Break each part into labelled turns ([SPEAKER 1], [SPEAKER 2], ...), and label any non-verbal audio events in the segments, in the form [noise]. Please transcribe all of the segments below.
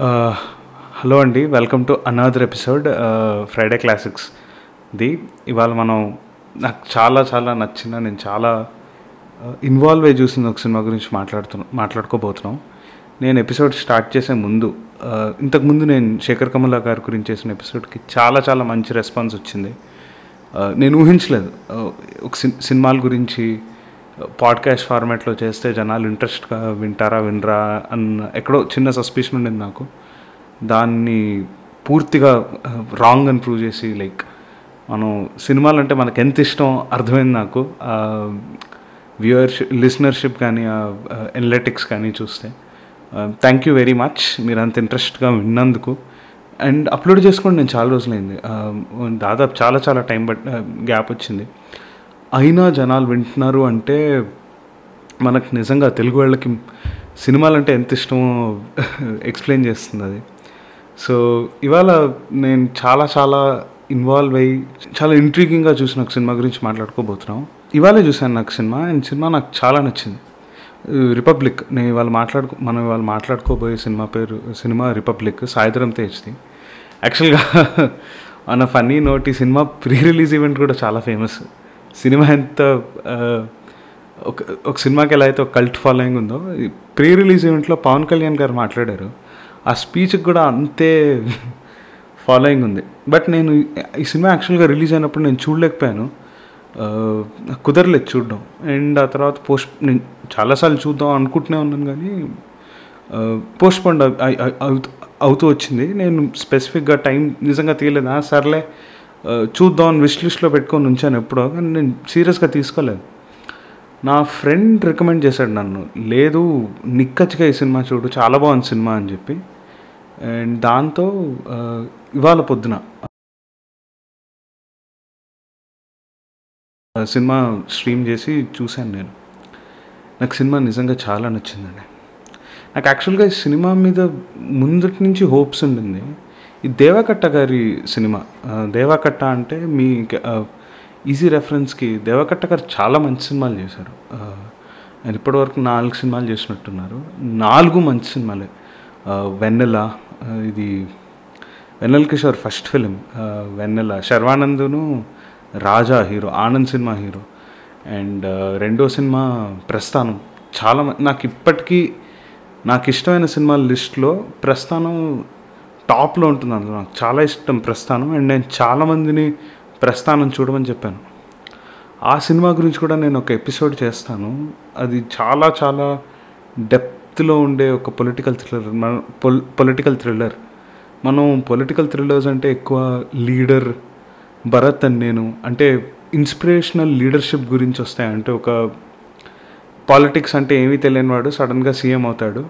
[SPEAKER 1] Hello అండి welcome to another episode Friday classics the ఇవాళ మనం నాకు చాలా చాలా నచ్చిన నేను చాలా ఇన్వాల్వ్ అయ్యి చూసిన ఒక సినిమా గురించి మాట్లాడుతున్నా మాట్లాడుకోబోతున్నాం. నేను ఎపిసోడ్ స్టార్ట్ చేసే ముందు ఇంతకుముందు నేను శేఖర్ కమల గారి గురించి చేసిన ఎపిసోడ్కి చాలా చాలా మంచి రెస్పాన్స్ వచ్చింది. నేను ఊహించలేదు. ఒక సిన్ సినిమాల గురించి పాడ్కాస్ట్ ఫార్మాట్లో చేస్తే జనాలు ఇంట్రెస్ట్గా వింటారా వినరా అన్న ఎక్కడో చిన్న సస్పిషన్ ఉండింది నాకు. దాన్ని పూర్తిగా రాంగ్ అని ప్రూవ్ చేసి లైక్ మనం సినిమాలు అంటే మనకు ఎంత ఇష్టం అర్థమైంది నాకు. వ్యూయర్షిప్ లిసనర్షిప్ కానీ ఎనలెటిక్స్ కానీ చూస్తే. థ్యాంక్ యూ వెరీ మచ్ మీరు అంత ఇంట్రెస్ట్గా విన్నందుకు. అండ్ అప్లోడ్ చేసుకోండి నేను చాలా రోజులైంది. దాదాపు చాలా చాలా టైం బట్ గ్యాప్ వచ్చింది. అయినా జనాలు వింటున్నారు అంటే మనకు నిజంగా తెలుగు వాళ్ళకి సినిమాలు అంటే ఎంత ఇష్టమో ఎక్స్ప్లెయిన్ చేస్తుంది అది. సో ఇవాళ నేను చాలా చాలా ఇన్వాల్వ్ అయ్యి చాలా ఇంట్రీగింగ్గా చూసిన ఒక సినిమా గురించి మాట్లాడుకోబోతున్నాం. ఇవాళే చూశాను నాకు సినిమా అండ్ సినిమా నాకు చాలా నచ్చింది. రిపబ్లిక్ నేను ఇవాళ మాట్లాడుకో మనం ఇవాళ మాట్లాడుకోబోయే సినిమా పేరు సినిమా రిపబ్లిక్ సాయంత్రం తేజ్ది. యాక్చువల్గా అన్న [laughs] ఫన్నీ నోట్ ఈ సినిమా ప్రీ రిలీజ్ ఈవెంట్ కూడా చాలా ఫేమస్ సినిమా ఎంత ఒక ఒక సినిమాకి ఎలా అయితే ఒక కల్ట్ ఫాలోయింగ్ ఉందో ప్రీ రిలీజ్ ఈవెంట్లో పవన్ కళ్యాణ్ గారు మాట్లాడారు. ఆ స్పీచ్కి కూడా అంతే ఫాలోయింగ్ ఉంది. బట్ నేను ఈ సినిమా యాక్చువల్గా రిలీజ్ అయినప్పుడు నేను చూడలేకపోయాను. కుదరలేదు చూడడం. అండ్ ఆ తర్వాత పోస్ట్ నేను చాలాసార్లు చూద్దాం అనుకుంటూనే ఉన్నాను కానీ పోస్ట్ పోండ్ అవుతూ వచ్చింది. నేను స్పెసిఫిక్గా టైం నిజంగా తీయలేదు? సర్లే చూద్దాం విష్ లిస్ట్లో పెట్టుకొని ఉంచాను ఎప్పుడో కానీ నేను సీరియస్గా తీసుకోలేదు. నా ఫ్రెండ్ రికమెండ్ చేశాడు నన్ను లేదు నిక్కచ్చిగా ఈ సినిమా చూడు చాలా బాగుంది సినిమా అని చెప్పి. అండ్ దాంతో ఇవాళ పొద్దున. సినిమా స్ట్రీమ్ చేసి చూశాను నేను. నాకు సినిమా నిజంగా చాలా నచ్చిందండి. నాకు యాక్చువల్గా ఈ సినిమా మీద ముందటి నుంచి హోప్స్ ఉండింది. ఈ దేవకట్ట గారి సినిమా దేవకట్ట అంటే మీ ఈజీ రెఫరెన్స్కి దేవకట్ట గారు చాలా మంచి సినిమాలు చేశారు. ఆయన ఇప్పటివరకు నాలుగు సినిమాలు చేసినట్టున్నారు. నాలుగు మంచి సినిమాలే. వెన్నెల ఇది Vennela Kishore first film Vennela శర్వానందును Raja hero Anand cinema hero. And రెండో సినిమా ప్రస్థానం. చాలా నాకు ఇప్పటికీ నాకు ఇష్టమైన సినిమాల లిస్ట్లో ప్రస్థానం టాప్లో ఉంటుంది అందులో. నాకు చాలా ఇష్టం ప్రస్థానం. అండ్ నేను చాలామందిని ప్రస్థానం చూడమని చెప్పాను. ఆ సినిమా గురించి కూడా నేను ఒక ఎపిసోడ్ చేస్తాను. అది చాలా చాలా డెప్త్లో ఉండే ఒక పొలిటికల్ థ్రిల్లర్. పొల్ పొలిటికల్ థ్రిల్లర్. మనం పొలిటికల్ థ్రిల్లర్స్ అంటే ఎక్కువ లీడర్ భరత్ అని నేను అంటే ఇన్స్పిరేషనల్ లీడర్షిప్ గురించి వస్తాయి. అంటే ఒక పాలిటిక్స్ అంటే ఏమీ తెలియని వాడు సడన్గా సీఎం అవుతాడు.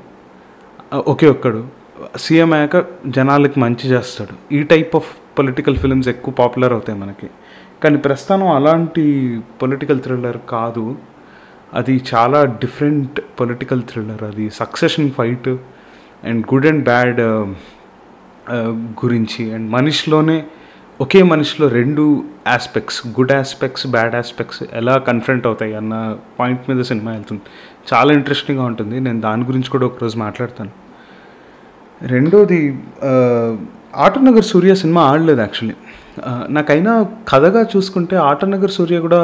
[SPEAKER 1] ఒకే ఒక్కడు. సీఎం అయ్యాక జనాలకి మంచి చేస్తాడు. ఈ టైప్ ఆఫ్ పొలిటికల్ ఫిల్మ్స్ ఎక్కువ పాపులర్ అవుతాయి మనకి. కానీ ప్రస్థానం అలాంటి పొలిటికల్ థ్రిల్లర్ కాదు. అది చాలా డిఫరెంట్ పొలిటికల్ థ్రిల్లర్ అది succession fight and good and bad గురించి. అండ్ మనిషిలోనే ఒకే మనిషిలో రెండు aspects good aspects bad aspects ఎలా కన్ఫ్రంట్ అవుతాయి అన్న పాయింట్ మీద సినిమా వెళ్తుంది. చాలా ఇంట్రెస్టింగ్గా ఉంటుంది. నేను దాని గురించి కూడా ఒకరోజు మాట్లాడతాను. రెండోది ఆటనగర్ సూర్య సినిమా ఆడలేదు యాక్చువల్లీ నాకైనా కథగా చూసుకుంటే ఆటనగర్ సూర్య కూడా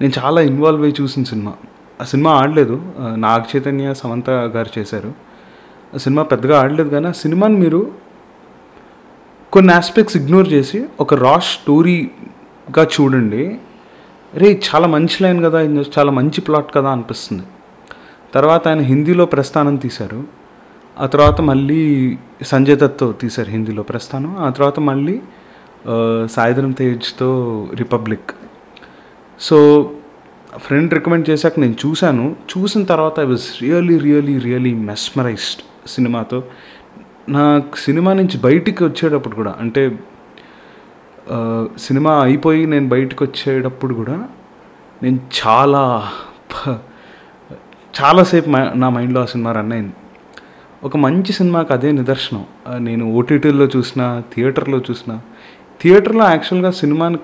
[SPEAKER 1] నేను చాలా ఇన్వాల్వ్ అయ్యి చూసిన సినిమా. ఆ సినిమా ఆడలేదు. నాగ చైతన్య సమంత గారు చేశారు. ఆ సినిమా పెద్దగా ఆడలేదు కానీ ఆ సినిమాని మీరు కొన్ని ఆస్పెక్ట్స్ ఇగ్నోర్ చేసి ఒక రా స్టోరీగా చూడండి. రే చాలా మంచి లైన్ కదా చాలా మంచి ప్లాట్ కదా అనిపిస్తుంది. తర్వాత ఆయన హిందీలో ప్రస్థానం తీశారు. ఆ తర్వాత మళ్ళీ సంజయ్ దత్తో తీశారు హిందీలో ప్రస్థానం. ఆ తర్వాత మళ్ళీ సాయిధరం తేజ్తో రిపబ్లిక్. సో ఫ్రెండ్ రికమెండ్ చేశాక నేను చూశాను. చూసిన తర్వాత I was really really really mesmerised సినిమాతో. నాకు సినిమా నుంచి బయటికి వచ్చేటప్పుడు కూడా అంటే సినిమా అయిపోయి నేను బయటకు వచ్చేటప్పుడు కూడా నేను చాలా ప- చాలాసేపు నా మైండ్లో ఆ సినిమా రన్ అయింది. ఒక మంచి సినిమాకి అదే నిదర్శనం. నేను ఓటీటీలో చూసిన థియేటర్లో చూసిన. థియేటర్లో యాక్చువల్గా సినిమాని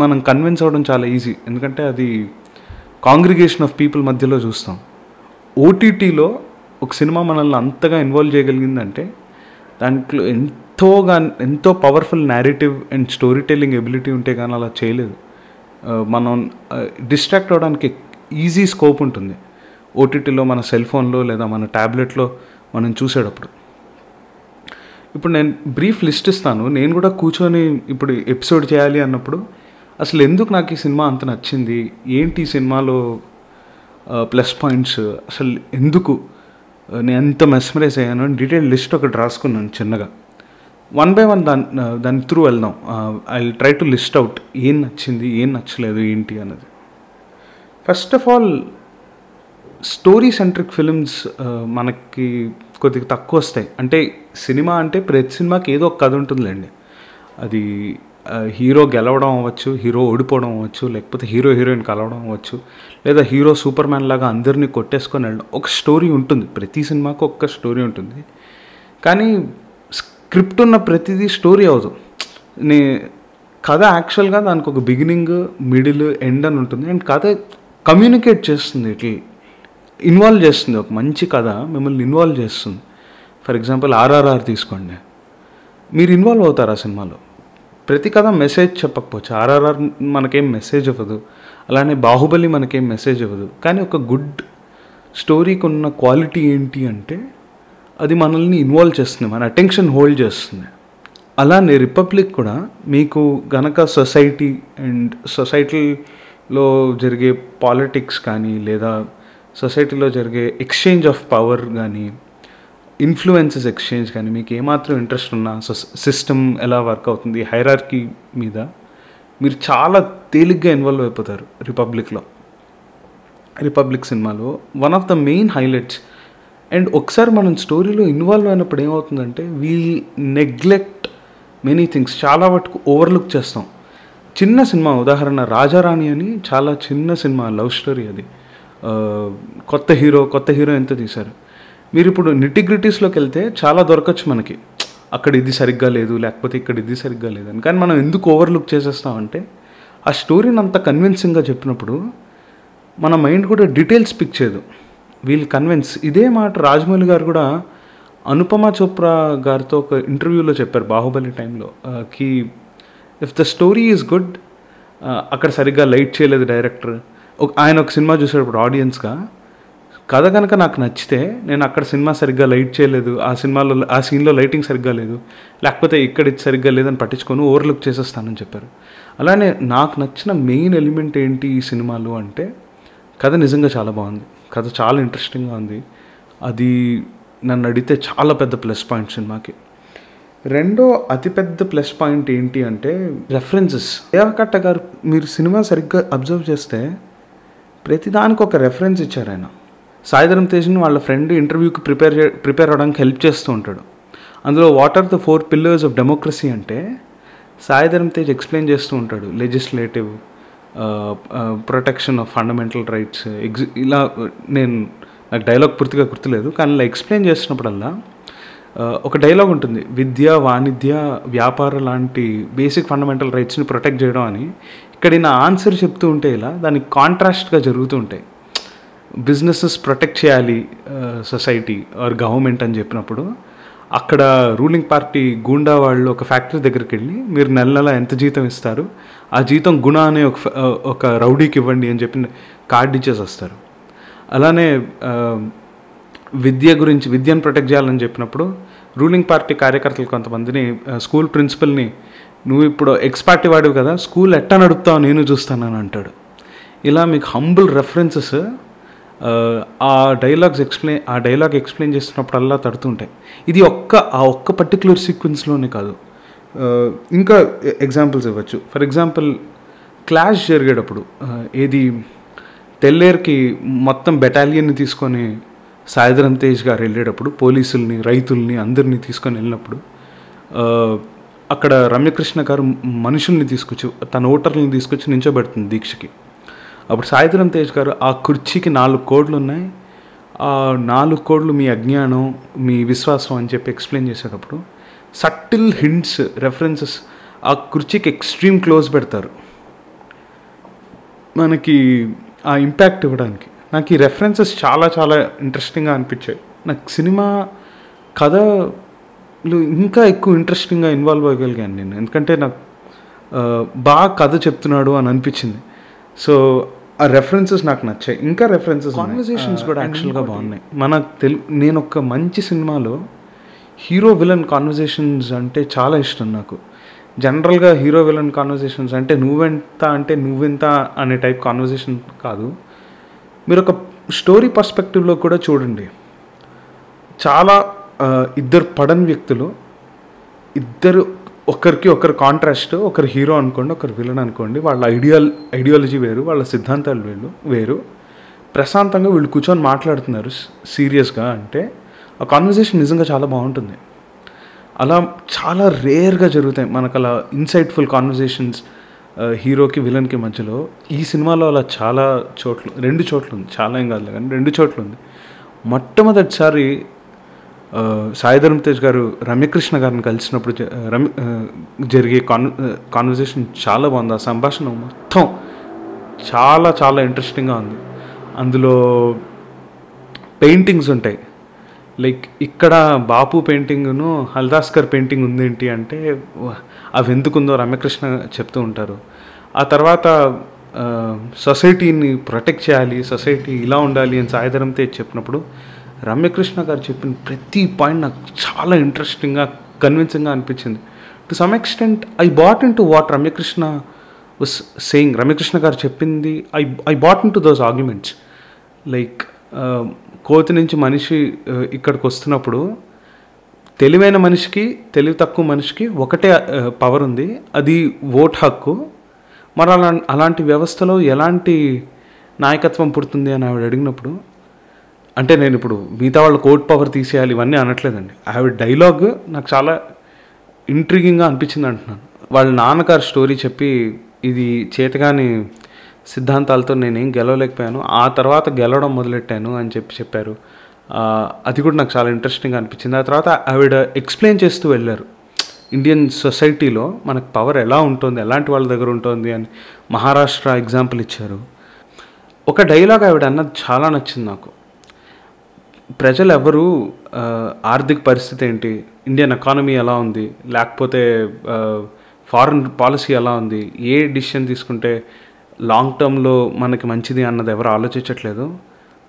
[SPEAKER 1] మనం కన్విన్స్ అవ్వడం చాలా ఈజీ. ఎందుకంటే అది కాంగ్రిగేషన్ ఆఫ్ పీపుల్ మధ్యలో చూస్తాం. ఓటీటీలో ఒక సినిమా మనల్ని అంతగా ఇన్వాల్వ్ చేయగలిగిందంటే దాంట్లో ఎంతోగా ఎంతో powerful narrative and storytelling ability ఉంటే కానీ అలా చేయలేదు. మనం డిస్ట్రాక్ట్ అవ్వడానికి ఈజీ స్కోప్ ఉంటుంది. ఓటీటీలో మన సెల్ ఫోన్లో లేదా మన ట్యాబ్లెట్లో మనం చూసేటప్పుడు. ఇప్పుడు నేను బ్రీఫ్ లిస్ట్ ఇస్తాను. నేను కూడా కూర్చొని ఇప్పుడు ఎపిసోడ్ చేయాలి అన్నప్పుడు అసలు ఎందుకు నాకు ఈ సినిమా అంత నచ్చింది? ఏంటి ఈ సినిమాలో ప్లస్ పాయింట్స్ అసలు ఎందుకు నేను ఎంత మెస్మరైజ్ అయ్యాను అని డీటెయిల్ లిస్ట్ ఒకటి రాసుకున్నాను చిన్నగా. వన్ బై వన్ దాని దాని త్రూ వెళ్దాం. I try to list out ఏం నచ్చింది ఏం నచ్చలేదు ఏంటి అన్నది. First of all story centric films మనకి కొద్దిగా తక్కువ వస్తాయి. అంటే సినిమా అంటే ప్రతి సినిమాకి ఏదో ఒక కథ ఉంటుందిలేండి. అది హీరో గెలవడం అవ్వచ్చు హీరో ఓడిపోవడం అవ్వచ్చు లేకపోతే హీరో హీరోయిన్ కలవడం అవ్వచ్చు లేదా హీరో సూపర్ మ్యాన్ లాగా అందరినీ కొట్టేసుకొని వెళ్ళడం. ఒక స్టోరీ ఉంటుంది. ప్రతి సినిమాకు ఒక్క స్టోరీ ఉంటుంది. కానీ స్క్రిప్ట్ ఉన్న ప్రతిదీ స్టోరీ అవదు నే కథ యాక్చువల్గా దానికి ఒక బిగినింగ్ మిడిల్ ఎండ్ అని ఉంటుంది. అండ్ కథ కమ్యూనికేట్ చేస్తుంది. ఇట్లా ఇన్వాల్వ్ చేస్తుంది ఒక మంచి కథ మిమ్మల్ని ఇన్వాల్వ్ చేస్తుంది. ఫర్ ఎగ్జాంపుల్ ఆర్ఆర్ఆర్ తీసుకోండి. మీరు ఇన్వాల్వ్ అవుతారు ఆ సినిమాలో? ప్రతి కథ మెసేజ్ చెప్పకపోవచ్చు. ఆర్ఆర్ఆర్ మనకేం మెసేజ్ ఇవ్వదు. అలానే బాహుబలి మనకేం మెసేజ్ ఇవ్వదు. కానీ ఒక గుడ్ స్టోరీకి ఉన్న క్వాలిటీ ఏంటి అంటే అది మనల్ని ఇన్వాల్వ్ చేస్తుంది మన అటెన్షన్ హోల్డ్ చేస్తుంది. అలానే రిపబ్లిక్ కూడా మీకు గనక సొసైటీ అండ్ సొసైటీలో జరిగే పాలిటిక్స్ కానీ లేదా సొసైటీలో జరిగే ఎక్స్చేంజ్ ఆఫ్ పవర్ కానీ ఇన్ఫ్లుయెన్సెస్ ఎక్స్చేంజ్ కానీ మీకు ఏమాత్రం ఇంట్రెస్ట్ ఉన్నా సిస్టమ్ ఎలా వర్క్ అవుతుంది హైరార్కీ మీద మీరు చాలా తేలిగ్గా ఇన్వాల్వ్ అయిపోతారు రిపబ్లిక్లో. రిపబ్లిక్ సినిమాలో one of the main highlights. And ఒకసారి మనం స్టోరీలో ఇన్వాల్వ్ అయినప్పుడు ఏమవుతుందంటే వీ నెగ్లెక్ట్ మెనీ థింగ్స్. చాలా వరకు ఓవర్లుక్ చేస్తాం. చిన్న సినిమా ఉదాహరణ రాజారాణి అని చాలా చిన్న సినిమా లవ్ స్టోరీ అది. కొత్త హీరో కొత్త హీరో ఎంత తీశారు? మీరు ఇప్పుడు నిటిగ్రిటీస్లోకి వెళ్తే చాలా దొరకచ్చు మనకి. అక్కడ ఇది సరిగ్గా లేదు లేకపోతే ఇక్కడ ఇది సరిగ్గా లేదు అని కానీ మనం ఎందుకు ఓవర్లుక్ చేసేస్తామంటే ఆ స్టోరీని అంత కన్విన్సింగ్గా చెప్పినప్పుడు మన మైండ్ కూడా డీటెయిల్స్ పిక్ చేయదు. వీళ్ళు కన్విన్స్ ఇదే మాట రాజమౌళి గారు కూడా అనుపమ చోప్రా గారితో ఒక ఇంటర్వ్యూలో చెప్పారు బాహుబలి టైంలో. కి if the story is good అక్కడ సరిగ్గా లైట్ చేయలేదు డైరెక్టర్ ఆయన ఒక సినిమా చూసేటప్పుడు ఆడియన్స్గా కథ కనుక నాకు నచ్చితే నేను అక్కడ సినిమా సరిగ్గా లైట్ చేయలేదు ఆ సినిమాలో ఆ సీన్లో లైటింగ్ సరిగ్గా లేదు లేకపోతే ఇక్కడ ఇది సరిగ్గా లేదని పట్టించుకొని ఓవర్లుక్ చేసేస్తానని చెప్పారు. అలానే నాకు నచ్చిన మెయిన్ ఎలిమెంట్ ఏంటి ఈ సినిమాలో అంటే కథ నిజంగా చాలా బాగుంది. కథ చాలా ఇంట్రెస్టింగ్గా ఉంది. అది నన్ను అడిగితే చాలా పెద్ద ప్లస్ పాయింట్ సినిమాకి. రెండో అతిపెద్ద ప్లస్ పాయింట్ ఏంటి అంటే రెఫరెన్సెస్ దేవకట్ట గారు మీరు సినిమా సరిగ్గా అబ్జర్వ్ చేస్తే ప్రతిదానికి ఒక రెఫరెన్స్ ఇచ్చారు ఆయన. సాయిధరం తేజ్ని వాళ్ళ ఫ్రెండ్ ఇంటర్వ్యూకి ప్రిపేర్ ప్రిపేర్ అవ్వడానికి హెల్ప్ చేస్తూ ఉంటాడు. అందులో what are the four pillars of democracy అంటే సాయిధరం తేజ్ ఎక్స్ప్లెయిన్ చేస్తూ ఉంటాడు. Legislative protection of fundamental rights ఎగ్జి ఇలా నేను నాకు డైలాగ్ పూర్తిగా గుర్తులేదు కానీ ఇలా ఎక్స్ప్లెయిన్ చేసినప్పుడల్లా uh, ఒక డైలాగ్ ఉంటుంది. విద్య వాణిజ్య వ్యాపార లాంటి బేసిక్ ఫండమెంటల్ రైట్స్ని ప్రొటెక్ట్ చేయడం అని. ఇక్కడ నా ఆన్సర్ చెప్తూ ఉంటే ఇలా దానికి కాంట్రాస్ట్గా జరుగుతూ ఉంటాయి బిజినెసెస్ ప్రొటెక్ట్ చేయాలి సొసైటీ ఆర్ గవర్నమెంట్ అని చెప్పినప్పుడు అక్కడ రూలింగ్ పార్టీ గూండా వాళ్ళు ఒక ఫ్యాక్టరీ దగ్గరికి వెళ్ళి మీరు నెల నెల ఎంత జీతం ఇస్తారు? ఆ జీతం గుణ అనే ఒక ఒక రౌడీకి ఇవ్వండి అని చెప్పి కార్డు ఇచ్చేసి వస్తారు. అలానే విద్య గురించి విద్యను ప్రొటెక్ట్ చేయాలని చెప్పినప్పుడు రూలింగ్ పార్టీ కార్యకర్తలు కొంతమందిని స్కూల్ ప్రిన్సిపల్ని నువ్వు ఇప్పుడు ఎక్స్పార్టీ వాడివి కదా స్కూల్ ఎట్టా నడుపుతావు నేను చూస్తానని అంటాడు. ఇలా మీకు హంబుల్ రెఫరెన్సెస్ ఆ డైలాగ్స్ ఎక్స్ప్లెయిన్ ఆ డైలాగ్ ఎక్స్ప్లెయిన్ చేస్తున్నప్పుడల్లా తడుతుంటాయి. ఇది ఒక్క ఆ ఒక్క పర్టికులర్ సీక్వెన్స్లోనే కాదు. ఇంకా ఎగ్జాంపుల్స్ ఇవ్వచ్చు. ఫర్ ఎగ్జాంపుల్ క్లాష్ జరిగేటప్పుడు ఏది తెల్లేరుకి మొత్తం బెటాలియన్ని తీసుకొని సాయిధరం తేజ్ గారు వెళ్ళేటప్పుడు పోలీసుల్ని రైతుల్ని అందరినీ తీసుకొని వెళ్ళినప్పుడు అక్కడ రమ్యకృష్ణ గారు మనుషుల్ని తీసుకొచ్చి తన ఓటర్ని తీసుకొచ్చి నించోబెడుతుంది దీక్షకి. అప్పుడు సాయిధరం తేజ్ గారు ఆ కుర్చీకి నాలుగు కోడ్లు ఉన్నాయి ఆ నాలుగు కోడ్లు మీ అజ్ఞానం మీ విశ్వాసం అని చెప్పి ఎక్స్ప్లెయిన్ చేసేటప్పుడు సటిల్ హింట్స్ రెఫరెన్సెస్ ఆ కుర్చీకి ఎక్స్ట్రీమ్ క్లోజ్ పెడతారు. మనకి ఆ ఇంపాక్ట్ ఇవ్వడానికి. నాకు ఈ రెఫరెన్సెస్ చాలా చాలా ఇంట్రెస్టింగ్గా అనిపించాయి. నాకు సినిమా కథ ఇంకా ఎక్కువ ఇంట్రెస్టింగ్గా ఇన్వాల్వ్ అవ్వగలిగాను నేను ఎందుకంటే నాకు బాగా కథ చెప్తున్నాడు అని అనిపించింది. సో ఆ రెఫరెన్సెస్ నాకు నచ్చాయి. ఇంకా రెఫరెన్సెస్ కాన్వర్జేషన్స్ కూడా యాక్చువల్గా బాగున్నాయి. మనకు తెలు నేను ఒక మంచి సినిమాలో హీరో విలన్ కాన్వర్జేషన్స్ అంటే చాలా ఇష్టం నాకు. జనరల్గా హీరో విలన్ కాన్వర్జేషన్స్ అంటే నువ్వెంత అంటే నువ్వెంత అనే టైప్ కాన్వర్జేషన్ కాదు. మీరు ఒక స్టోరీ పర్స్పెక్టివ్లో కూడా చూడండి. చాలా ఇద్దరు పడని వ్యక్తులు ఇద్దరు ఒకరికి ఒకరు కాంట్రాస్ట్ ఒకరు హీరో అనుకోండి ఒకరు విలన్ అనుకోండి వాళ్ళ ఐడియాల్ ఐడియాలజీ వేరు వాళ్ళ సిద్ధాంతాలు వేరు వేరు. ప్రశాంతంగా వీళ్ళు కూర్చొని మాట్లాడుతున్నారు సీరియస్గా అంటే ఆ కాన్వర్జేషన్ నిజంగా చాలా బాగుంటుంది. అలా చాలా రేర్గా జరుగుతాయి. మనకు అలా ఇన్సైట్ఫుల్ కాన్వర్జేషన్స్ హీరోకి విలన్కి మధ్యలో. ఈ సినిమాలో అలా చాలా చోట్ల రెండు చోట్ల ఉంది చాలా ఏం కాదు కానీ రెండు చోట్ల ఉంది మొట్టమొదటిసారి సాయిధరం తేజ్ గారు రమ్యకృష్ణ గారిని కలిసినప్పుడు జ- రమ్య జరిగే కాన్ కాన్వర్జేషన్ చాలా బాగుంది. ఆ సంభాషణ మొత్తం చాలా చాలా ఇంట్రెస్టింగ్గా ఉంది. అందులో పెయింటింగ్స్ ఉంటాయి. లైక్ ఇక్కడ బాపు పెయింటింగ్ను హల్దాస్కర్ పెయింటింగ్ ఉందేంటి అంటే అవి ఎందుకుందో రమ్యకృష్ణ చెప్తూ ఉంటారు. ఆ తర్వాత సొసైటీని ప్రొటెక్ట్ చేయాలి సొసైటీ ఇలా ఉండాలి అని సాయిధరం తేజ్ చెప్పినప్పుడు రమ్యకృష్ణ గారు చెప్పిన ప్రతి పాయింట్ నాకు చాలా ఇంట్రెస్టింగ్గా కన్విన్సింగ్గా అనిపించింది. To some extent I bought in to what Ramya Krishna was saying Ramya Krishna garu చెప్పింది I I bought in to those arguments like కోతి నుంచి మనిషి uh, ఇక్కడికి వస్తున్నప్పుడు తెలివైన మనిషికి తెలివి తక్కువ మనిషికి ఒకటే uh, పవర్ ఉంది. అది ఓట్ హక్కు. మరి అలా అలాంటి వ్యవస్థలో ఎలాంటి నాయకత్వం పుడుతుంది అని ఆవిడ అడిగినప్పుడు అంటే నేను ఇప్పుడు మిగతా వాళ్ళు కోర్ట్ పవర్ తీసేయాలి ఇవన్నీ అనట్లేదండి. ఆవిడ డైలాగ్ నాకు చాలా ఇంట్రిగింగ్గా అనిపించింది అంటున్నాను. వాళ్ళ నాన్నగారు స్టోరీ చెప్పి ఇది చేతగాని సిద్ధాంతాలతో నేనేం గెలవలేకపోయాను ఆ తర్వాత గెలవడం మొదలెట్టాను అని చెప్పి చెప్పారు. అది కూడా నాకు చాలా ఇంట్రెస్టింగ్ అనిపించింది. ఆ తర్వాత ఆవిడ ఎక్స్ప్లెయిన్ చేస్తూ వెళ్ళారు. ఇండియన్ సొసైటీలో మనకు పవర్ ఎలా ఉంటుంది ఎలాంటి వాళ్ళ దగ్గర ఉంటుంది అని మహారాష్ట్ర ఎగ్జాంపుల్ ఇచ్చారు. ఒక డైలాగ్ ఆవిడ అన్నది చాలా నచ్చింది నాకు. ప్రజలు ఎవరు ఆర్థిక పరిస్థితి ఏంటి? ఇండియన్ ఎకానమీ ఎలా ఉంది? లేకపోతే ఫారిన్ పాలసీ ఎలా ఉంది? ఏ డిసిషన్ తీసుకుంటే లాంగ్ టర్మ్లో మనకి మంచిది అన్నది ఎవరు ఆలోచించట్లేదు.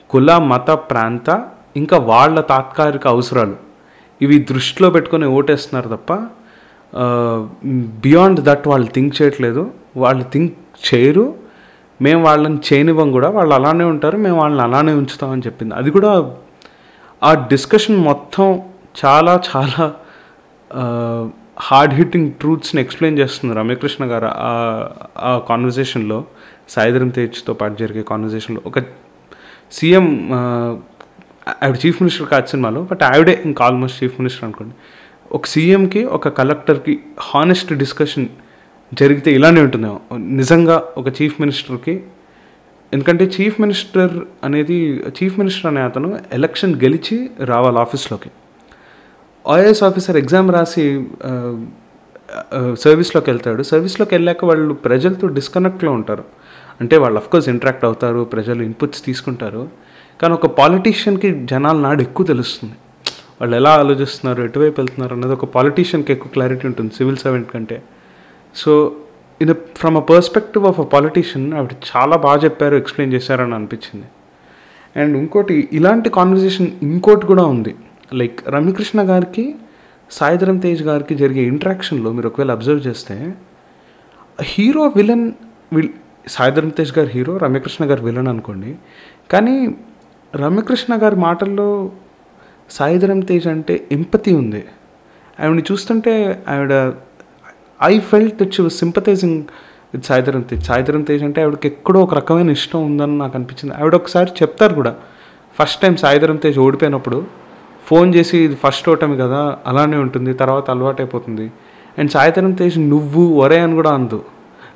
[SPEAKER 1] కుల మత ప్రాంత ఇంకా వాళ్ళ తాత్కాలిక అవసరాలు. ఇవి దృష్టిలో పెట్టుకొని ఓటేస్తున్నారు తప్ప బియాండ్ దట్ వాళ్ళు థింక్ చేయట్లేదు. వాళ్ళు థింక్ చేయరు. మేము వాళ్ళని చేయనివ్వం కూడా. వాళ్ళు అలానే ఉంటారు. మేము వాళ్ళని అలానే ఉంచుతామని చెప్పింది. అది కూడా ఆ డిస్కషన్ మొత్తం చాలా చాలా హార్డ్ హిట్టింగ్ ట్రూత్స్ని ఎక్స్ప్లెయిన్ చేస్తుంది రమ్యకృష్ణ గారు. ఆ- కాన్వర్జేషన్లో సాయిధరం తేజ్తో పాటు జరిగే కాన్వర్జేషన్లో ఒక సీఎం ఆవిడ చీఫ్ మినిస్టర్ కాదు సినిమాలో బట్ ఆవిడే ఇంకా ఆల్మోస్ట్ చీఫ్ మినిస్టర్ అనుకోండి. ఒక సీఎంకి ఒక కలెక్టర్కి హానెస్ట్ డిస్కషన్ జరిగితే ఇలానే ఉంటుందేమో. నిజంగా ఒక చీఫ్ మినిస్టర్కి ఎందుకంటే చీఫ్ మినిస్టర్ అనేది చీఫ్ మినిస్టర్ అనే అతను ఎలక్షన్ గెలిచి రావాలి ఆఫీస్లోకి. ఐఏఎస్ ఆఫీసర్ ఎగ్జామ్ రాసి సర్వీస్లోకి వెళ్తాడు. సర్వీస్లోకి వెళ్ళాక వాళ్ళు ప్రజలతో డిస్కనెక్ట్లో ఉంటారు. అంటే వాళ్ళు అఫ్కోర్స్ ఇంటరాక్ట్ అవుతారు ప్రజలు ఇన్పుట్స్ తీసుకుంటారు. కానీ ఒక పాలిటీషియన్కి జనాల నాడు ఎక్కువ తెలుస్తుంది. వాళ్ళు ఎలా ఆలోచిస్తున్నారు ఎటువైపు వెళ్తున్నారు అన్నది ఒక పాలిటీషియన్కి ఎక్కువ క్లారిటీ ఉంటుంది సివిల్ సర్వెంట్ కంటే. So in from a perspective of a politician ఆవిడ చాలా బాగా చెప్పారు ఎక్స్ప్లెయిన్ చేశారని అనిపించింది. అండ్ ఇంకోటి ఇలాంటి కాన్వర్జేషన్ ఇంకోటి కూడా ఉంది. లైక్ రమ్యకృష్ణ గారికి సాయిధరం తేజ్ గారికి జరిగే ఇంటరాక్షన్లో మీరు ఒకవేళ అబ్జర్వ్ చేస్తే hero villain will Sai Dharam Tej garu hero Ramya Krishna గారు విలన్ అనుకోండి. కానీ రమ్యకృష్ణ గారి మాటల్లో సాయిధరం తేజ్ అంటే ఎంపతి ఉంది. ఆవిడని చూస్తుంటే ఆవిడ I felt that she was sympathising with Sai Dharam Tej Sai Dharam Tej అంటే ఆవిడకి ఎక్కడో ఒక రకమైన ఇష్టం ఉందని నాకు అనిపించింది. ఆవిడ ఒకసారి చెప్తారు కూడా. ఫస్ట్ టైం సాయిధరం తేజ్ ఓడిపోయినప్పుడు ఫోన్ చేసి ఇది ఫస్ట్ ఓటమి కదా అలానే ఉంటుంది తర్వాత అలవాటైపోతుంది. అండ్ సాయిధరం తేజ్ నువ్వు ఒరే అని కూడా అందు.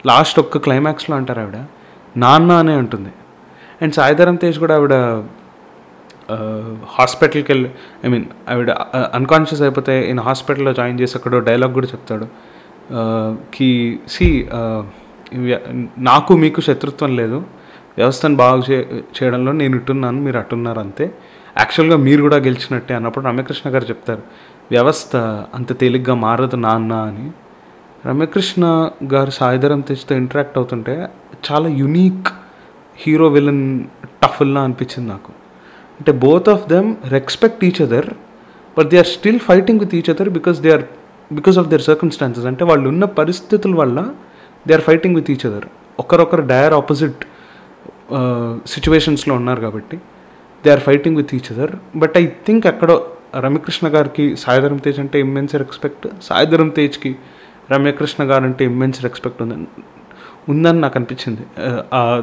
[SPEAKER 1] లాస్ట్ ఒక్క క్లైమాక్స్లో అంటారు ఆవిడ. నాన్న అనే ఉంటుంది అండ్ సాయిధరం తేజ్ కూడా ఆవిడ హాస్పిటల్కి వెళ్ళి ఐ మీన్ ఆవిడ అన్కాన్షియస్ అయిపోతే ఈయన హాస్పిటల్లో జాయిన్ చేసి అక్కడ డైలాగ్ కూడా చెప్తాడు. కి సి నాకు మీకు శత్రుత్వం లేదు. వ్యవస్థను బాగు చే చేయడంలో నేను ఇట్టున్నాను మీరు అట్టున్నారు అంతే. యాక్చువల్గా మీరు కూడా గెలిచినట్టే అన్నప్పుడు రమ్యకృష్ణ గారు చెప్తారు వ్యవస్థ అంత తేలిగ్గా మారదు నాన్న అని. రమ్యకృష్ణ గారు సాయిధరం తెచ్చితో ఇంటరాక్ట్ అవుతుంటే చాలా యునీక్ హీరో విలన్ టఫుల్లా అనిపించింది నాకు. అంటే both of them respect each other but they are still fighting with each other because they are because of their circumstances అంటే వాళ్ళు ఉన్న పరిస్థితుల వల్ల they are fighting with each other ఒకరొకరు డైర్ ఆపోజిట్ సిచ్యువేషన్స్లో ఉన్నారు కాబట్టి they are fighting with each other but I think ఎక్కడో రమ్యకృష్ణ గారికి సాయిధరం తేజ్ అంటే ఇమ్మెన్స్ రెస్పెక్ట్ సాయిధరం తేజ్కి రమ్యకృష్ణ గారు అంటే ఇమ్మెన్స్ రెస్పెక్ట్ ఉందని ఉందని నాకు అనిపించింది. Uh,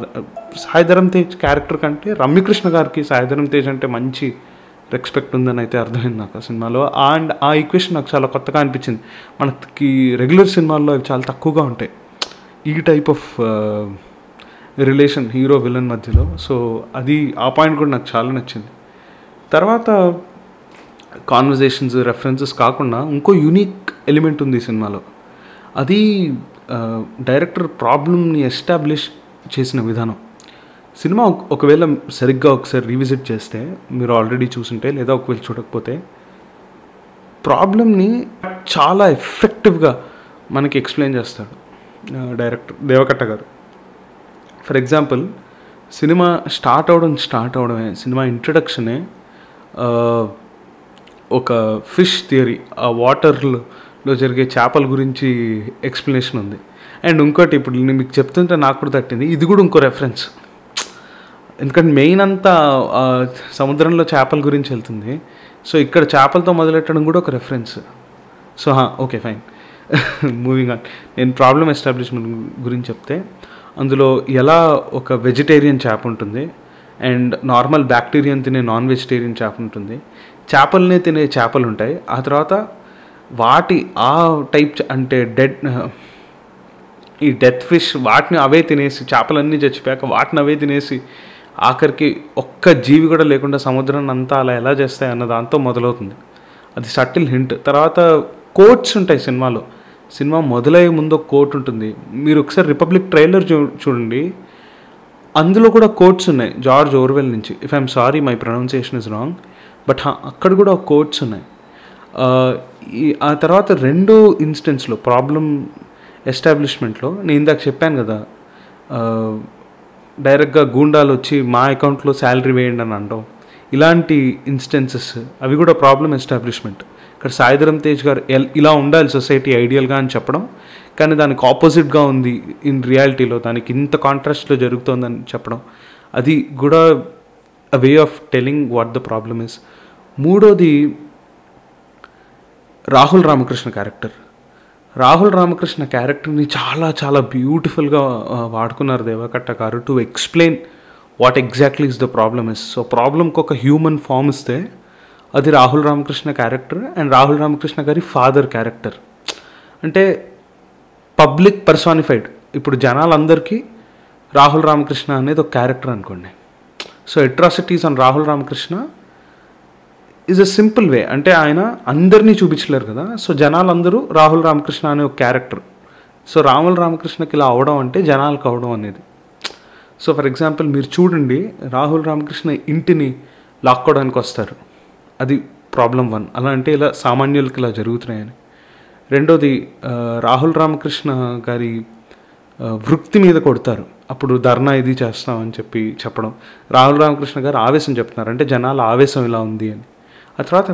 [SPEAKER 1] సాయిధరం తేజ్ క్యారెక్టర్ కంటే రమ్యకృష్ణ గారికి సాయిధరం తేజ్ అంటే మంచి రెస్పెక్ట్ ఉందని అయితే అర్థమైంది నాకు ఆ సినిమాలో. అండ్ ఆ ఈక్వేషన్ నాకు చాలా కొత్తగా అనిపించింది. మనకి రెగ్యులర్ సినిమాల్లో అవి చాలా తక్కువగా ఉంటాయి. ఈ type of relation hero villain మధ్యలో. సో అది ఆ పాయింట్ కూడా నాకు చాలా నచ్చింది. తర్వాత కాన్వర్జేషన్స్ రెఫరెన్సెస్ కాకుండా ఇంకో యూనిక్ ఎలిమెంట్ ఉంది ఈ సినిమాలో. అది డైరెక్టర్ ప్రాబ్లమ్ని ఎస్టాబ్లిష్ చేసిన విధానం. సినిమా ఒకవేళ సరిగ్గా ఒకసారి రీవిజిట్ చేస్తే మీరు ఆల్రెడీ చూసుంటే లేదా ఒకవేళ చూడకపోతే ప్రాబ్లమ్ని చాలా ఎఫెక్టివ్గా మనకి ఎక్స్ప్లెయిన్ చేస్తాడు director Deva Katta garu. For example cinema start అవడం స్టార్ట్ అవడమే సినిమా ఇంట్రడక్షనే ఒక ఫిష్ థియరీ ఆ వాటర్లో జరిగే చేపల గురించి ఎక్స్ప్లెనేషన్ ఉంది. అండ్ ఇంకోటి ఇప్పుడు నేను మీకు చెప్తుంటే నాకు కూడా తట్టింది ఇది కూడా ఇంకో రెఫరెన్స్ ఎందుకంటే మెయిన్ అంతా సముద్రంలో చేపల గురించి వెళ్తుంది. సో ఇక్కడ చేపలతో మొదలెట్టడం కూడా ఒక reference so okay fine moving on నేను ప్రాబ్లమ్ ఎస్టాబ్లిష్మెంట్ గురించి చెప్తే అందులో ఎలా ఒక వెజిటేరియన్ చేప ఉంటుంది అండ్ నార్మల్ బ్యాక్టీరియన్ తినే నాన్ వెజిటేరియన్ చేప ఉంటుంది. చేపలనే తినే చేపలు ఉంటాయి. ఆ తర్వాత వాటి ఆ టైప్ అంటే డెడ్ ఈ డెత్ ఫిష్ వాటిని అవే తినేసి చేపలన్నీ చచ్చిపోయాక వాటిని అవే తినేసి ఆఖరికి ఒక్క జీవి కూడా లేకుండా సముద్రాన్ని అంతా అలా ఎలా చేస్తాయి అన్న దాంతో మొదలవుతుంది. అది సటిల్ హింట్ తర్వాత కోట్స్ ఉంటాయి సినిమాలో. సినిమా మొదలయ్యే ముందు ఒక కోట్ ఉంటుంది. మీరు ఒకసారి రిపబ్లిక్ ట్రైలర్ చూ చూడండి. అందులో కూడా కోట్స్ ఉన్నాయి. జార్జ్ ఓర్వెల్ నుంచి. If I'm sorry my pronunciation is wrong but అక్కడ కూడా కోట్స్ ఉన్నాయి. ఆ, తర్వాత రెండు ఇన్స్టెన్స్లో ప్రాబ్లం ఎస్టాబ్లిష్మెంట్లో నేను ఇందాక చెప్పాను కదా డైరెక్ట్గా గూండాలు వచ్చి మా అకౌంట్లో శాలరీ వేయండి అని అంటాం. ఇలాంటి ఇన్స్టెన్సెస్ అవి కూడా ప్రాబ్లం ఎస్టాబ్లిష్మెంట్. ఇక్కడ సాయిధరం తేజ్ గారు ఎల్- ఇలా ఉండాలి సొసైటీ ఐడియల్గా అని చెప్పడం. కానీ దానికి ఆపోజిట్గా ఉంది ఇన్ రియాలిటీలో దానికి ఇంత కాంట్రాస్ట్లో జరుగుతోందని చెప్పడం. అది కూడా a way of telling what the problem is మూడోది రాహుల్ రామకృష్ణ క్యారెక్టర్ రాహుల్ రామకృష్ణ క్యారెక్టర్ని చాలా చాలా బ్యూటిఫుల్గా వాడుకున్నారు Deva Katta garu to explain what exactly is the problem is so ప్రాబ్లమ్కి ఒక హ్యూమన్ ఫామ్ ఇస్తే అది రాహుల్ రామకృష్ణ క్యారెక్టర్ అండ్ రాహుల్ రామకృష్ణ గారి ఫాదర్ క్యారెక్టర్. అంటే పబ్లిక్ పర్సానిఫైడ్ ఇప్పుడు జనాలందరికీ రాహుల్ రామకృష్ణ అనేది ఒక క్యారెక్టర్ అనుకోండి. So atrocities on Rahul Ramakrishna is a simple way అంటే ఆయన అందరినీ చూపించలేరు కదా. సో జనాలందరూ రాహుల్ రామకృష్ణ అనే ఒక క్యారెక్టర్ సో రాహుల్ రామకృష్ణకి ఇలా అవడం అంటే జనాలకు అవడం అనేది. సో ఫర్ ఎగ్జాంపుల్ మీరు చూడండి రాహుల్ రామకృష్ణ ఇంటిని లాక్కోవడానికి వస్తారు. అది ప్రాబ్లం వన్ అలా అంటే ఇలా సామాన్యులకి ఇలా జరుగుతున్నాయని. రెండోది రాహుల్ రామకృష్ణ గారి వృత్తి మీద కొడతారు. అప్పుడు ధర్నా ఇది చేస్తామని చెప్పి చెప్పడం. రాహుల్ రామకృష్ణ గారు ఆవేశం చెప్తున్నారు. అంటే జనాల ఆవేశం ఇలా ఉంది అని. ఆ తర్వాత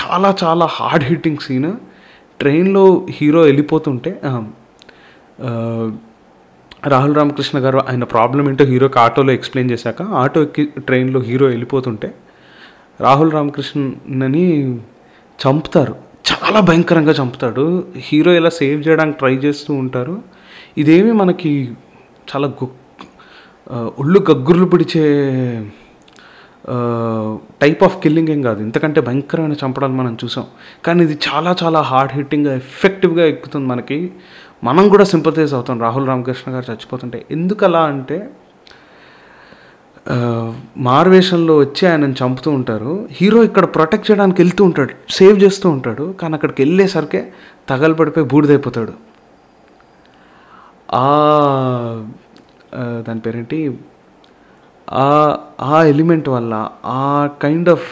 [SPEAKER 1] చాలా చాలా హార్డ్ హిట్టింగ్ సీన్ ట్రైన్లో హీరో వెళ్ళిపోతుంటే రాహుల్ రామకృష్ణ గారు ఆయన ప్రాబ్లం ఏంటో హీరోకి ఆటోలో ఎక్స్ప్లెయిన్ చేశాక ఆటో ఎక్కి ట్రైన్లో హీరో వెళ్ళిపోతుంటే రాహుల్ రామకృష్ణని చంపుతారు. చాలా భయంకరంగా చంపుతాడు. హీరో ఇలా సేవ్ చేయడానికి ట్రై చేస్తూ ఉంటారు. ఇదేమి మనకి చాలా గు ఒళ్ళు గగ్గుర్లు పిడిచే టైప్ ఆఫ్ కిల్లింగ్ ఏం కాదు. ఇంతకంటే భయంకరమైన చంపడాలు మనం చూసాం. కానీ ఇది చాలా చాలా హార్డ్ హిట్టింగ్గా ఎఫెక్టివ్గా ఎక్కుతుంది మనకి. మనం కూడా సింపతైజ్ అవుతాం. రాహుల్ రామకృష్ణ గారు చచ్చిపోతుంటే. ఎందుకు అలా అంటే మారువేషంలో వచ్చి ఆయనను చంపుతూ ఉంటారు. హీరో ఇక్కడ ప్రొటెక్ట్ చేయడానికి వెళ్తూ ఉంటాడు. సేవ్ చేస్తూ ఉంటాడు. కానీ అక్కడికి వెళ్ళేసరికే తగలబడిపోయి బూడిదైపోతాడు. ఆ, దాని పేరేంటి? ఆ ఆ ఎలిమెంట్ వల్ల ఆ కైండ్ ఆఫ్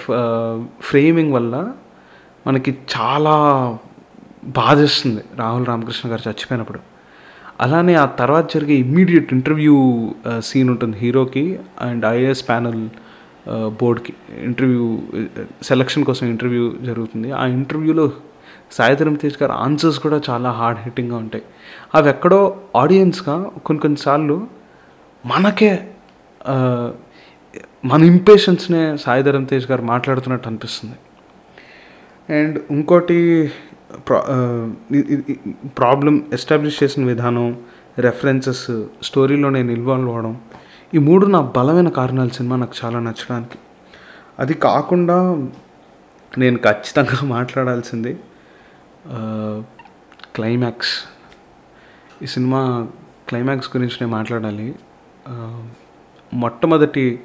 [SPEAKER 1] ఫ్రేమింగ్ వల్ల మనకి చాలా బాధేస్తుంది రాహుల్ రామకృష్ణ గారు చచ్చిపోయినప్పుడు. అలానే ఆ తర్వాత జరిగే ఇమ్మీడియట్ ఇంటర్వ్యూ సీన్ ఉంటుంది హీరోకి అండ్ ఐఏఎస్ ప్యానల్ బోర్డ్కి. ఇంటర్వ్యూ సెలక్షన్ కోసం ఇంటర్వ్యూ జరుగుతుంది. ఆ ఇంటర్వ్యూలో సాయిధరం తేజ్ గారు ఆన్సర్స్ కూడా చాలా హార్డ్ హిట్టింగ్గా ఉంటాయి. అవి ఎక్కడో ఆడియన్స్గా కొన్ని కొన్నిసార్లు మనకే మన ఇంపేషన్స్నే సాయిధరం తేజ్ గారు మాట్లాడుతున్నట్టు అనిపిస్తుంది. అండ్ ఇంకోటి ప్రాబ్లం ఎస్టాబ్లిష్ చేసిన విధానం రెఫరెన్సెస్ స్టోరీలో నేను ఇన్వాల్వ్ అవ్వడం ఈ మూడు నా బలమైన కారణాలు సినిమా నాకు చాలా నచ్చడానికి. అది కాకుండా నేను ఖచ్చితంగా [laughs] మాట్లాడాల్సింది క్లైమాక్స్. ఈ సినిమా క్లైమాక్స్ గురించి నేను మాట్లాడాలి. మొట్టమొదటి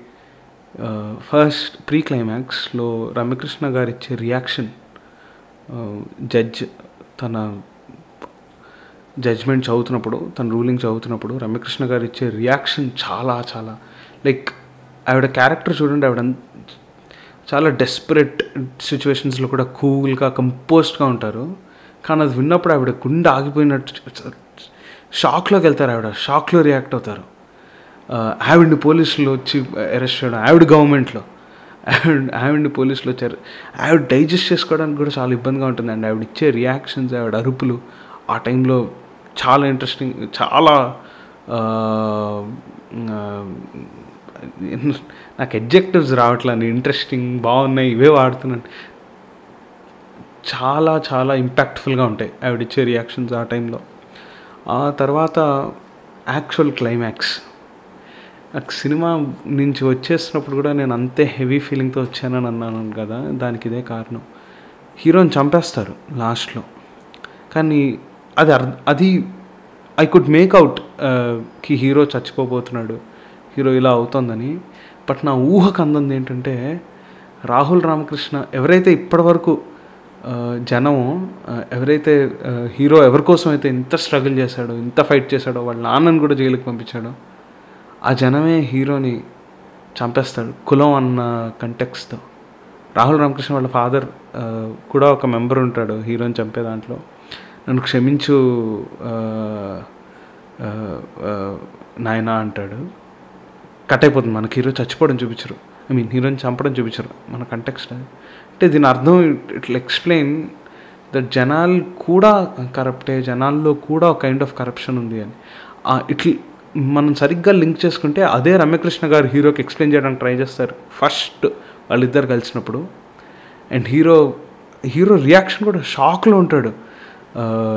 [SPEAKER 1] ఫస్ట్ ప్రీ క్లైమాక్స్లో రమ్యకృష్ణ గారు ఇచ్చే రియాక్షన్ జడ్జ్ తన జడ్జ్మెంట్ చదువుతున్నప్పుడు తన రూలింగ్ చదువుతున్నప్పుడు రమ్యకృష్ణ గారు ఇచ్చే రియాక్షన్ చాలా చాలా లైక్ ఆవిడ క్యారెక్టర్ చూడండి ఆవిడ చాలా డెస్పరేట్ సిచ్యువేషన్స్లో కూడా కూల్గా కంపోజ్డ్గా ఉంటారు. కానీ అది విన్నప్పుడు ఆవిడ గుండె ఆగిపోయినట్టు షాక్లోకి వెళ్తారు ఆవిడ షాక్లో రియాక్ట్ అవుతారు. ఆవిడ్ని పోలీసులు వచ్చి అరెస్ట్ చేయడం ఆవిడ గవర్నమెంట్లో. ఆవిడ ఆవిడ్ని పోలీసులు వచ్చారు ఆవిడ డైజెస్ట్ చేసుకోవడానికి కూడా చాలా ఇబ్బందిగా ఉంటుంది అండి ఆవిడ ఇచ్చే రియాక్షన్స్ ఆవిడ అరుపులు ఆ టైంలో చాలా ఇంట్రెస్టింగ్ చాలా నాకు ఎడ్జెక్టివ్స్ రావట్లేదు ఇంట్రెస్టింగ్ బాగున్నాయి ఇవే వాడుతున్నాను. చాలా చాలా ఇంపాక్ట్ఫుల్గా ఉంటాయి ఆవిడ ఇచ్చే రియాక్షన్స్ ఆ టైంలో. ఆ తర్వాత యాక్చువల్ క్లైమాక్స్. నాకు సినిమా నుంచి వచ్చేసినప్పుడు కూడా నేను అంతే హెవీ ఫీలింగ్తో వచ్చానని అన్నాను కదా దానికి ఇదే కారణం. హీరోని చంపేస్తారు లాస్ట్లో కానీ అది అర్థ అది ఐ కుడ్ మేక్ అవుట్కి హీరో చచ్చిపోబోతున్నాడు. హీరో ఇలా అవుతోందని. బట్ నా ఊహకు అందంది ఏంటంటే రాహుల్ రామకృష్ణ ఎవరైతే ఇప్పటివరకు uh, జనం uh, ఎవరైతే uh, హీరో ఎవరి కోసం అయితే ఇంత స్ట్రగుల్ చేశాడో ఇంత ఫైట్ చేశాడో వాళ్ళ నాన్నని కూడా జైలుకి పంపించాడో ఆ జనమే హీరోని చంపేస్తాడు కులం అన్న కంటెక్స్తో రాహుల్ రామకృష్ణ వాళ్ళ ఫాదర్ కూడా ఒక మెంబర్ ఉంటాడు హీరోని చంపే దాంట్లో. నన్ను క్షమించు నాయన నాయనా అంటాడు. కట్ అయిపోతుంది. మనకి హీరో చచ్చిపోవడం చూపించరు. ఐ మీన్ హీరోని చంపడం చూపించరు మన కంటెక్స్ట్ అది అంటే దీని అర్థం ఇట్లా ఎక్స్ప్లెయిన్ దట్ జనాలు కూడా కరప్టే జనాల్లో కూడా ఒక కైండ్ ఆఫ్ కరప్షన్ ఉంది అని. ఆ, ఇట్లా మనం సరిగ్గా లింక్ చేసుకుంటే అదే రమ్యకృష్ణ గారు హీరోకి ఎక్స్ప్లెయిన్ చేయడానికి ట్రై చేస్తారు. ఫస్ట్ వాళ్ళిద్దరు కలిసినప్పుడు. అండ్ హీరో హీరో రియాక్షన్ కూడా షాక్లో ఉంటాడు.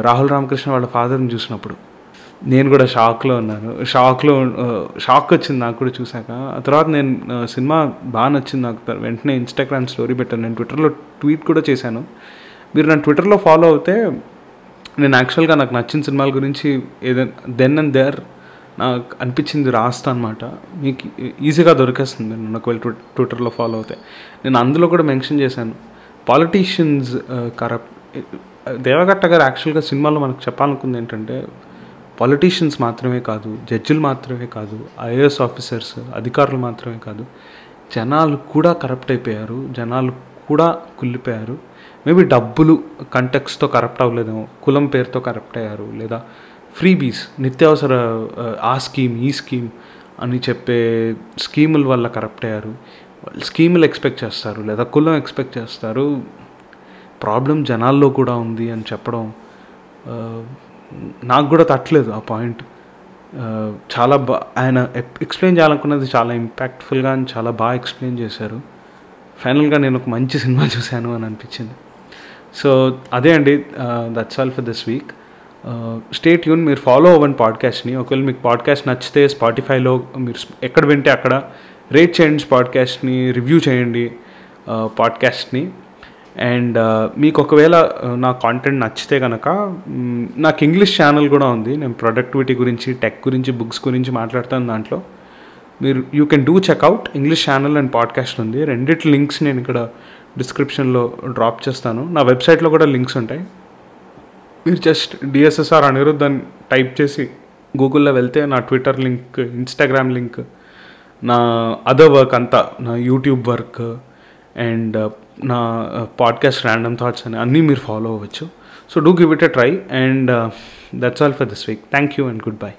[SPEAKER 1] రాహుల్ రామకృష్ణ వాళ్ళ ఫాదర్ని చూసినప్పుడు. నేను కూడా షాక్లో ఉన్నాను. షాక్లో షాక్ వచ్చింది నాకు కూడా చూశాక. ఆ తర్వాత నేను సినిమా బాగా నచ్చింది నాకు. వెంటనే ఇన్స్టాగ్రామ్ స్టోరీ పెట్టాను. నేను ట్విట్టర్లో ట్వీట్ కూడా చేశాను. మీరు నా ట్విట్టర్లో ఫాలో అవుతే నేను యాక్చువల్గా నాకు నచ్చిన సినిమాల గురించి ఏదైనా దెన్ అండ్ దేర్ నాకు అనిపించింది రాస్తా అనమాట మీకు ఈజీగా దొరికేస్తుంది నేను ఒకవేళ ట్విట్ ట్విట్టర్లో ఫాలో అవుతే. నేను అందులో కూడా మెన్షన్ చేశాను. పాలిటీషియన్స్ కరప్ట్ దేవగట్ట గారు యాక్చువల్గా సినిమాలో మనకు చెప్పాలనుకుంది ఏంటంటే పాలిటీషియన్స్ మాత్రమే కాదు జడ్జిలు మాత్రమే కాదు ఐఏఎస్ ఆఫీసర్స్ అధికారులు మాత్రమే కాదు జనాలు కూడా కరప్ట్ అయిపోయారు జనాలు కూడా కుళ్ళిపోయారు. మేబీ డబ్బులు కంటెక్స్తో కరప్ట్ అవ్వలేదేమో కులం పేరుతో కరప్ట్ అయ్యారు లేదా ఫ్రీబీస్ నిత్యావసర ఆ, స్కీమ్ ఈ స్కీమ్ అని చెప్పే స్కీముల వల్ల కరప్ట్ అయ్యారు. వాళ్ళు స్కీములు ఎక్స్పెక్ట్ చేస్తారు లేదా కులం ఎక్స్పెక్ట్ చేస్తారు. ప్రాబ్లం జనాల్లో కూడా ఉంది అని చెప్పడం నాకు కూడా తట్టలేదు ఆ పాయింట్ చాలా బా ఆయన ఎక్స్ప్లెయిన్ చేయాలనుకున్నది చాలా ఇంపాక్ట్ఫుల్గా అని చాలా బాగా ఎక్స్ప్లెయిన్ చేశారు. ఫైనల్గా నేను ఒక మంచి సినిమా [laughs] చూశాను అని అనిపించింది. సో అదే అండి that's all for this week stay యూన్ మీరు ఫాలో అవ్వండి పాడ్కాస్ట్ని ఒకవేళ మీకు పాడ్కాస్ట్ నచ్చితే స్పాటిఫైలో మీరు ఎక్కడ వింటే అక్కడ రేట్ చేయండి పాడ్కాస్ట్ని రివ్యూ చేయండి పాడ్కాస్ట్ని అండ్ మీకు ఒకవేళ నా కాంటెంట్ నచ్చితే కనుక నాకు ఇంగ్లీష్ ఛానల్ కూడా ఉంది. నేను ప్రొడక్టివిటీ గురించి టెక్ గురించి బుక్స్ గురించి మాట్లాడతాను దాంట్లో. మీరు you can do check out English channel and podcast ఉంది. రెండిటి లింక్స్ నేను ఇక్కడ డిస్క్రిప్షన్లో డ్రాప్ చేస్తాను. నా వెబ్సైట్లో కూడా లింక్స్ ఉంటాయి. మీరు జస్ట్ డిఎస్ఎస్ఆర్ అనిరుద్ధ్ అని టైప్ చేసి గూగుల్లో వెళ్తే నా ట్విట్టర్ లింక్ ఇన్స్టాగ్రామ్ లింక్ నా అదర్ వర్క్ అంతా నా యూట్యూబ్ వర్క్ అండ్ నా పాడ్కాస్ట్ ర్యాండమ్ థాట్స్ అని అన్నీ మీరు ఫాలో అవ్వచ్చు. So do give it a try and that's all for this week thank you and goodbye